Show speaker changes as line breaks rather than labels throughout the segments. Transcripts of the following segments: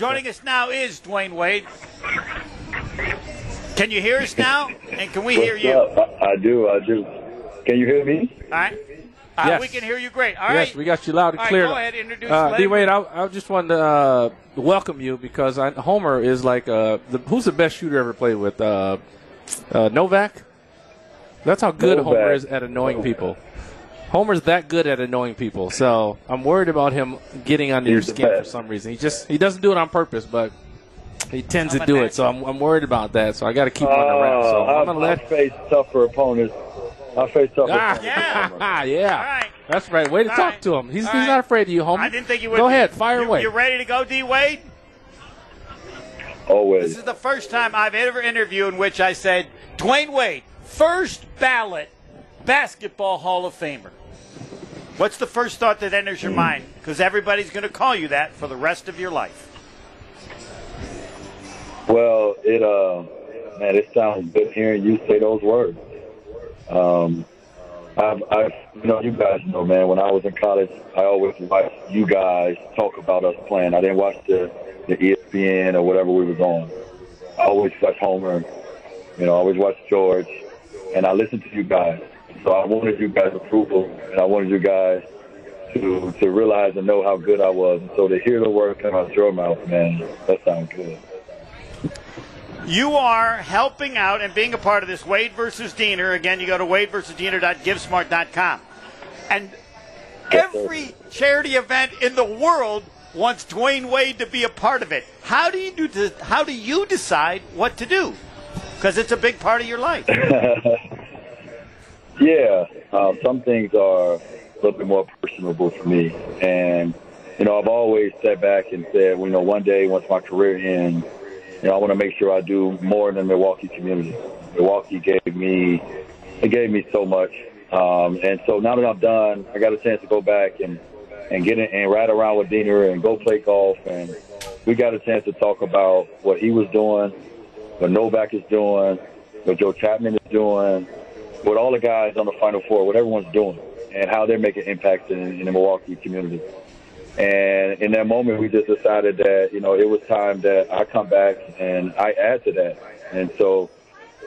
Joining us now is Dwyane Wade. Can you hear us now? And can we hear
What's
you?
up? I, I do, I do. Can you hear me?
All right. Uh,
Yes.
We can hear you great. All right.
yes, we got you loud and
All right,
clear.
go ahead, introduce
Uh, D Wade, I, I just wanted to uh, welcome you because I, Homer is like uh, the, who's the best shooter ever played with? Uh, uh, Novak. That's how good
Novak.
Homer is at annoying people. Homer's that good at annoying people, so I'm worried about him getting under your
He's the
skin for some reason. He just he doesn't do it on purpose, but he tends
I'm
to
a
do it. So. I'm, I'm worried about that. So I got to keep him under wraps. So I'm gonna
I, I
let.
face tougher opponents. I face tougher
Ah,
opponents.
Yeah.
yeah.
All right.
That's right. Way to
All
talk
right.
to him. He's,
All
he's
right.
not afraid of you, Homer.
I didn't think you would.
Go
be.
ahead, fire
you,
away.
You ready to go, D Wade?
Always.
This is the first time I've ever interviewed in which I said, Dwyane Wade, first ballot basketball Hall of Famer. What's the first thought that enters your mind? Because everybody's going to call you that for the rest of your life.
Well, it uh, man, it sounds good hearing you say those words. Um, I've, I've, you know, you guys know, man. When I was in college, I always watched you guys talk about us playing. I didn't watch the the ESPN or whatever we was on. I always watched Homer. You know, I always watched George, and I listened to you guys. So I wanted you guys' approval, and I wanted you guys to to realize and know how good I was. And so to hear the words come out your mouth, man, that sounds good.
You are helping out and being a part of this Wade versus Diener. Again, you go to wadeversusdiener.givesmart.com. And every charity event in the world wants Dwyane Wade to be a part of it. How do you do? How do you decide what to do? Because it's a big part of your life.
Yeah, um, some things are a little bit more personable for me, and you know, I've always sat back and said, well, you know, one day once my career ends, you know, I want to make sure I do more in the Milwaukee community. Milwaukee gave me, it gave me so much, um, and so now that I'm done, I got a chance to go back and and get in and ride around with Diener and go play golf, and we got a chance to talk about what he was doing, what Novak is doing, what Joe Chapman is doing, what all the guys on the Final Four, what everyone's doing, and how they're making impacts in, in the Milwaukee community. And in that moment, we just decided that you know it was time that I come back and I add to that. And so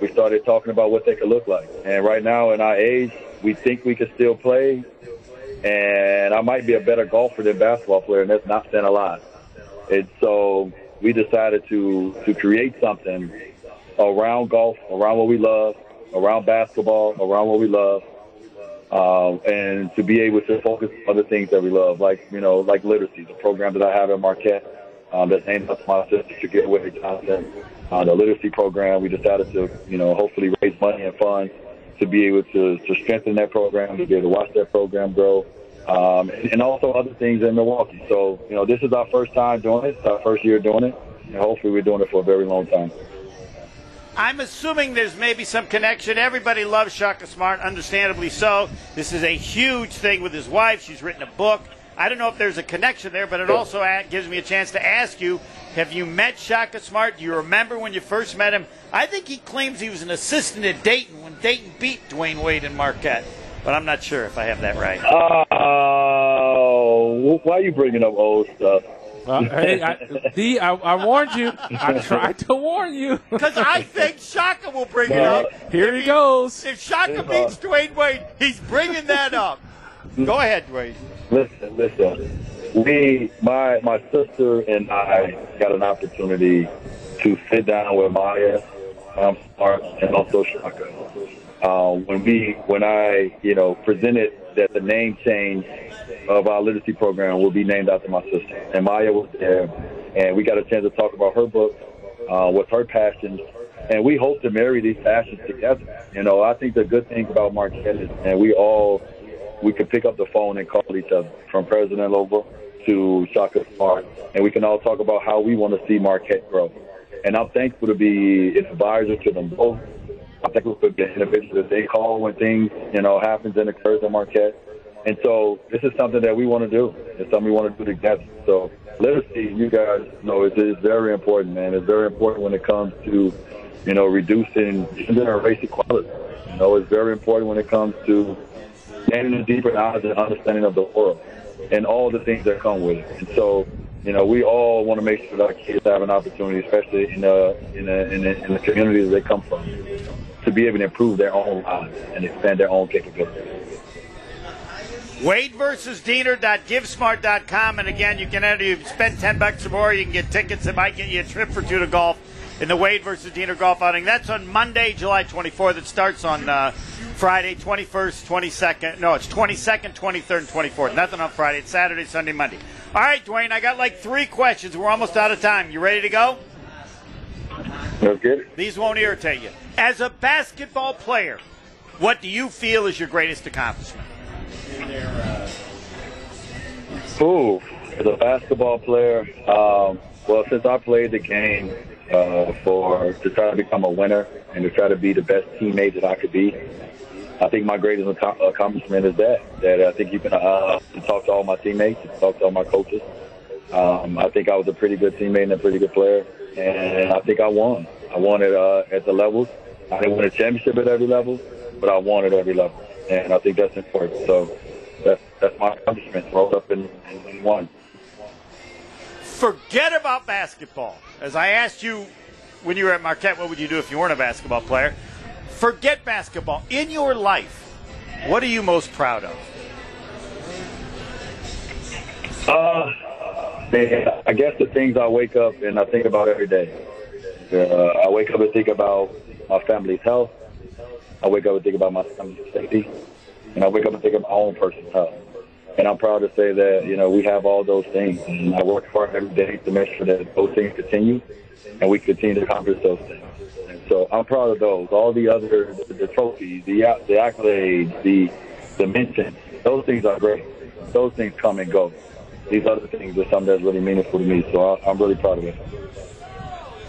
we started talking about what they could look like. And right now, in our age, we think we could still play. And I might be a better golfer than basketball player, and that's not saying a lot. And so we decided to to create something around golf, around what we love, around basketball, around what we love, um, and to be able to focus on the things that we love, like you know, like literacy, the program that I have at Marquette, um, that's named after my sister, Whitley Johnson, uh, the literacy program. We decided to, you know, hopefully raise money and funds to be able to, to strengthen that program, to be able to watch that program grow, um, and, and also other things in Milwaukee. So, you know, this is our first time doing it. It's our first year doing it, and hopefully we're doing it for a very long time.
I'm assuming there's maybe some connection. Everybody loves Shaka Smart, understandably so. This is a huge thing with his wife. She's written a book. I don't know if there's a connection there, but it also gives me a chance to ask you have you met Shaka Smart? Do you remember when you first met him? I think he claims he was an assistant at Dayton when Dayton beat Dwyane Wade and Marquette, but I'm not sure if I have that right.
Oh, why are you bringing up old stuff?
Uh, hey, I, D, I, I warned you. I tried to warn you.
Because I think Shaka will bring it up.
Here he goes.
If Shaka beats Dwyane Wade, he's bringing that up. Go ahead, Dwyane.
Listen, listen. We, my my sister and I got an opportunity to sit down with Maya, um, Smart, and also Shaka. Um, when we, when I, you know, presented that the name change of our literacy program will be named after my sister, and Maya was there, and we got a chance to talk about her book, uh, her passions, and we hope to marry these passions together. You know, I think the good thing about Marquette is, and we all we could pick up the phone and call each other, from President Lobo to Shaka Smart, and we can all talk about how we want to see Marquette grow. And I'm thankful to be advisor to them both. I'm thankful for the individuals that they call when things, you know, happens and occurs at Marquette. And so this is something that we want to do. It's something we want to do together. So literacy, you guys know, is, is very important, man. It's very important when it comes to, you know, reducing gender and race equality. You know, it's very important when it comes to gaining a deeper knowledge and understanding of the world and all the things that come with it. And so you know, we all want to make sure that our kids have an opportunity, especially in the in the in the, in the communities they come from, to be able to improve their own lives and expand their own capabilities.
Wade versus Diener.givesmart.com. And again, you can enter, you spend 10 bucks or more, you can get tickets that might get you a trip for two to golf in the Wade versus Diener golf outing. That's on Monday, July 24th. It starts on uh, Friday, 21st, 22nd. No, it's 22nd, 23rd, and 24th. Nothing on Friday. It's Saturday, Sunday, Monday. All right, Dwyane, I got like three questions. We're almost out of time. You ready to go?
Get it.
These won't irritate you. As a basketball player, what do you feel is your greatest accomplishment?
Ooh, as a basketball player, um, well, since I played the game uh, for to try to become a winner and to try to be the best teammate that I could be, I think my greatest ac- accomplishment is that. That I think you can uh, talk to all my teammates, talk to all my coaches. Um, I think I was a pretty good teammate and a pretty good player, and I think I won. I won it uh, at the levels. I didn't win a championship at every level, but I won at every level, and I think that's important. So that's that's my accomplishment rolled up in one.
Forget about basketball. As I asked you when you were at Marquette, what would you do if you weren't a basketball player? Forget basketball. In your life, what are you most proud of?
Uh, I guess the things I wake up and I think about every day. Uh, I wake up and think about my family's health. I wake up and think about my family's safety, and I wake up and think of my own personal health. And I'm proud to say that you know we have all those things, and I work hard every day to make sure that those things continue, and we continue to accomplish those things. And so I'm proud of those. All the other the, the trophies, the the accolades, the the mentions, those things are great. Those things come and go. These other things are something that's really meaningful to me. So I, I'm really proud of it.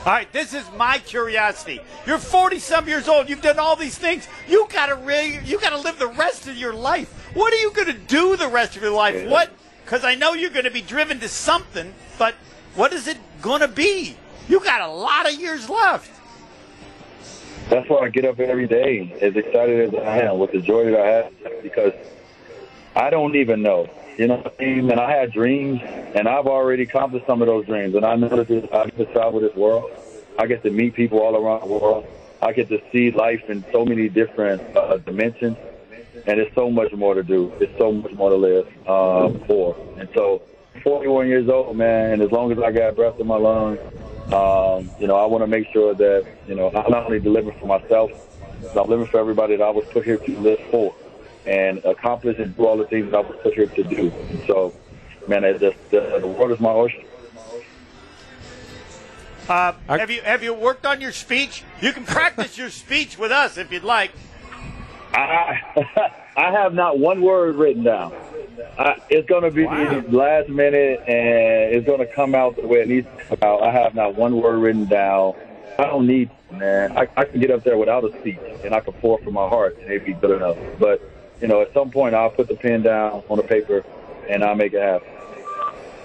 All right, this is my curiosity. You're 40 some years old. You've done all these things. You gotta really, you gotta live the rest of your life. What are you gonna do the rest of your life?
Yeah.
What? Because I know you're gonna be driven to something, but what is it gonna be? You got a lot of years left.
That's why I get up every day, as excited as I am, with the joy that I have, because I don't even know. You know what I mean? And I had dreams, and I've already accomplished some of those dreams. And I know that I get to travel this world. I get to meet people all around the world. I get to see life in so many different uh, dimensions, and there's so much more to do. There's so much more to live um, for. And so, 41 years old, man, and as long as I got breath in my lungs, um, you know, I want to make sure that you know I not only deliver for myself, but I'm living for everybody that I was put here to live for, and accomplish and do all the things that I was put here to do. So, man, it just, the, the world is my oyster.
Uh, have you have you worked on your speech? You can practice your speech with us if you'd like.
I I have not one word written down. I, it's going to be
Wow.
last minute, and it's going to come out the way it needs to come out. I have not one word written down. I don't need, man. I, I can get up there without a speech, and I can pour from my heart, and it'd be good enough. But you know, at some point, I'll put the pen down on the paper, and I'll make it happen.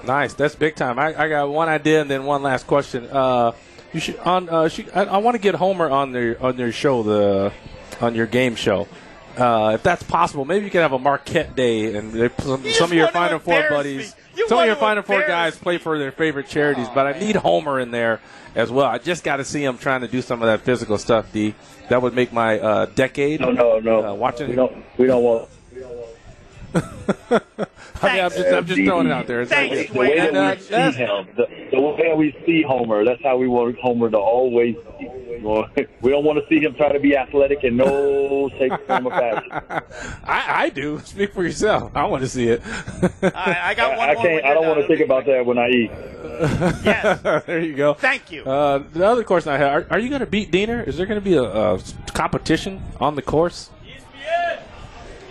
Nice, that's big time. I, I got one idea and then one last question. Uh, you should on. Uh, she, I, I want to get Homer on their on their show, the on your game show. Uh, if that's possible, maybe you can have a Marquette day and they, some, some of your Final Four buddies,
me. You
some of
want
your Final Four guys play for their favorite charities. But I need Homer in there as well. I just got to see him trying to do some of that physical stuff. D that would make my uh, decade.
No, no, no.
Uh, watching
we don't. We don't want.
I mean, I'm just, I'm just throwing it out there. It's
Thanks,
like-
The way that
uh,
we see
that's-
him, the, the way we see Homer, that's how we want Homer to always be. We don't want to see him try to be athletic in no shape, form, or fashion.
I, I do. Speak for yourself. I want to see it.
I, I got one
I, I
more.
can't. I don't want to think about that when I eat.
Yes.
there you go.
Thank you.
Uh, the other question I had: Are, are you going to beat Diener? Is there going to be a, a competition on the course?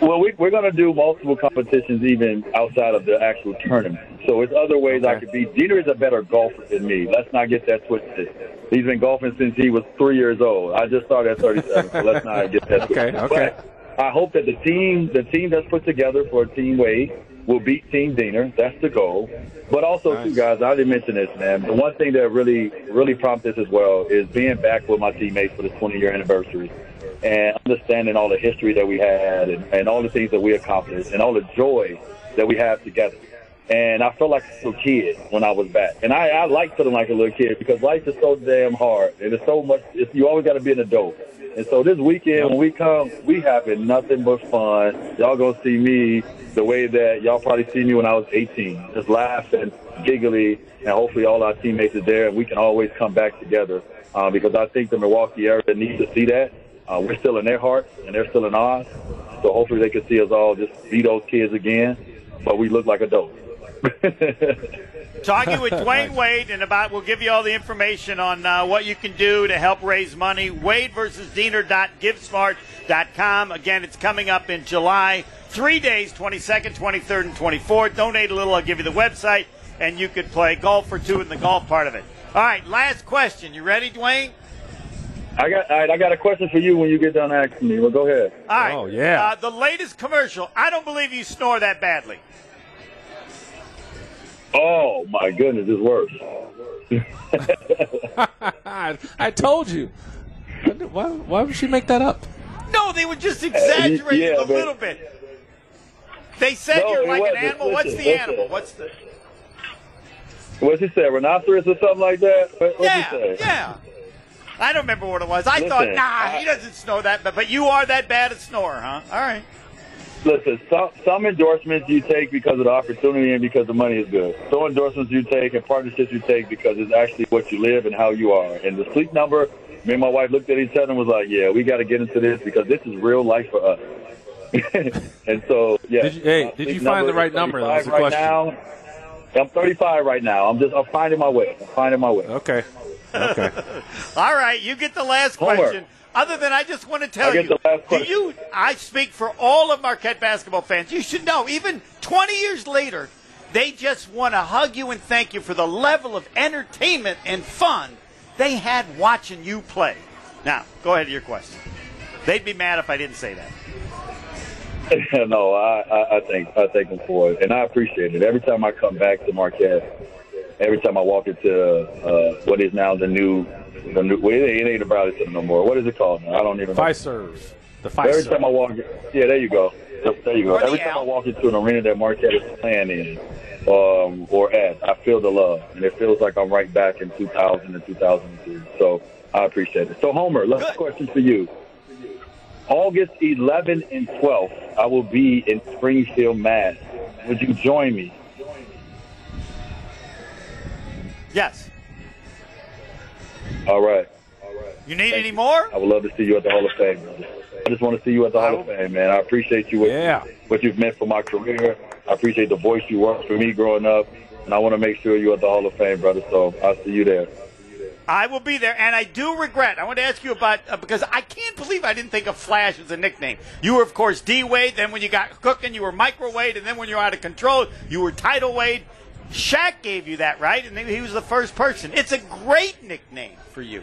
Well, we, we're going to do multiple competitions even outside of the actual tournament. So it's other ways I could beat. Diener is a better golfer than me. Let's not get that twisted. He's been golfing since he was three years old. I just started at 37, so let's not get that twisted.
Okay, okay.
But I hope that the team, the team that's put together for Team Wade, will beat Team Diener. That's the goal. But also,
Nice.
too, guys, I didn't mention this, man. The one thing that really, really prompted this as well is being back with my teammates for the 20 year anniversary and understanding all the history that we had and, and all the things that we accomplished and all the joy that we have together. and I felt like a little kid when I was back. And I, I like feeling like a little kid because life is so damn hard, and it's so much. It's, you always got to be an adult. And so this weekend when we come, we having nothing but fun. Y'all gonna see me the way that y'all probably see me when I was 18, just laughing, giggly, and hopefully all our teammates are there, and we can always come back together. Uh, because I think the Milwaukee area needs to see that. Uh, we're still in their hearts, and they're still in ours. So hopefully they can see us all just be those kids again, but we look like adults.
Talking with Dwyane Wade, and about we'll give you all the information on uh, what you can do to help raise money. Wade versus Diener.givesmart.com. Again, it's coming up in July. Three days, 22nd, 23rd, and 24th. Donate a little, I'll give you the website, and you could play golf for two in the golf part of it. All right, last question. You ready, Dwyane?
I got all right, I got a question for you when you get done asking me. Well, go ahead.
All right.
Oh, yeah.
Uh, the latest commercial. I don't believe you snore that badly.
Oh my goodness, it's worse.
I, I told you. Why, why would she make that up?
No, they were just exaggerating
yeah,
a
but-
little bit. They said
No,
you're like an
wasn't.
animal. What's the
Listen, listen.
animal? What's the?
What's he say? Rhinoceros or something like that? What, what's
Yeah,
say?
yeah. I don't remember what it was. I
Listen,
thought, nah,
I-
he doesn't snore that, but but you are that bad at snorer, huh? All right.
Listen, some some endorsements you take because of the opportunity and because the money is good. Some endorsements you take and partnerships you take because it's actually what you live and how you are. And the sleep number, me and my wife looked at each other and was like, "Yeah, we got to get into this because this is real life for us." and so, yeah.
Did you- hey,
my
did you find the right number? That was the
right
question.
Now. I'm 35 right now. I'm just I'm finding my way. I'm finding my way.
Okay. Okay.
All right, you get the last
Homer.
question. Other than I just want to tell you, do you? I speak for all of Marquette basketball fans. You should know, even 20 years later, they just want to hug you and thank you for the level of entertainment and fun they had watching you play. Now, go ahead to your question. They'd be mad if I didn't say that.
no, I, I, I thank I thank them for it, and I appreciate it. Every time I come back to Marquette, every time I walk into uh, what is now the new, the new. Well, it ain't, it ain't about it no more. What is it called? Now? I don't even know.
Five serves. The
Every
five
time I walk, yeah, there you go. There you go. Every time I walk into an arena that Marquette is playing in, um, or at, I feel the love, and it feels like I'm right back in 2000 and 2002. So I appreciate it. So Homer, last
Good.
question for you. August 11 and 12, I will be in Springfield, Mass. Would you join me?
Yes.
All right.
You need any more?
I would love to see you at the Hall of Fame. I just want to see you at the Hall of Fame, man. I appreciate you. What,
Yeah.
what you've meant for my career. I appreciate the voice you were for me growing up, and I want to make sure you're at the Hall of Fame, brother. So I'll see you there.
I will be there, and I do regret. I want to ask you about uh, because I can't believe I didn't think of Flash as a nickname. You were, of course, D Wade. Then when you got cooking, you were Microwave, and then when you were out of control, you were Tidal Wade. Shaq gave you that, right? And he was the first person. It's a great nickname for you.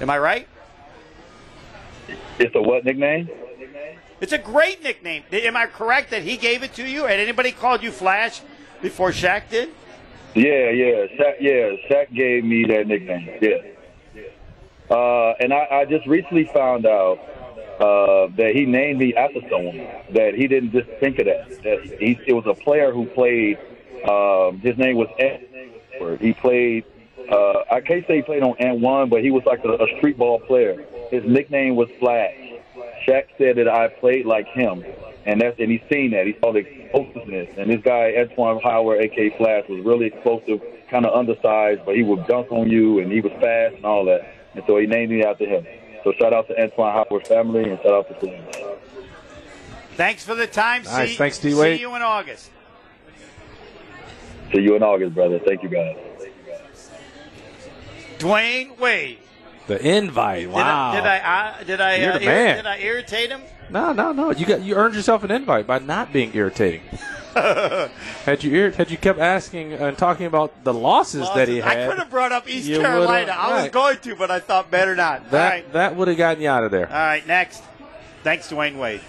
Am I right?
It's a what nickname?
It's a great nickname. Am I correct that he gave it to you? Had anybody called you Flash before Shaq did?
Yeah, yeah, Shaq, yeah. Shaq gave me that nickname. Yeah. Uh, and I, I just recently found out uh, that he named me after someone. That he didn't just think of that. That he, it was a player who played. Um, his name was Ed. He played. Uh, I can't say he played on AND1, but he was like a, a street ball player. His nickname was Flash. Shaq said that I played like him, and that's and he's seen that. He saw the explosiveness, and this guy Antoine Howard, aka Flash, was really explosive, kind of undersized, but he would dunk on you, and he was fast and all that. And so he named me after him. So shout out to Antoine Howard's family, and shout out to Flash.
Thanks for the time.
Nice.
See,
Thanks, D. Wade.
See you in August.
See you in August, brother. Thank you, guys.
Dwyane Wade.
The invite.
Did
Wow.
I, did I, uh, did I,
You're
uh,
the
irri-
man.
did I irritate him?
No, no, no. You got you earned yourself an invite by not being irritating. had you ir- had you kept asking and talking about the losses that he had, I
could have brought up East Carolina.
would've-
I was
right.
going to, but I thought better not.
that
All right.
that would have gotten you out of there.
All right, next. Thanks, Dwyane Wade.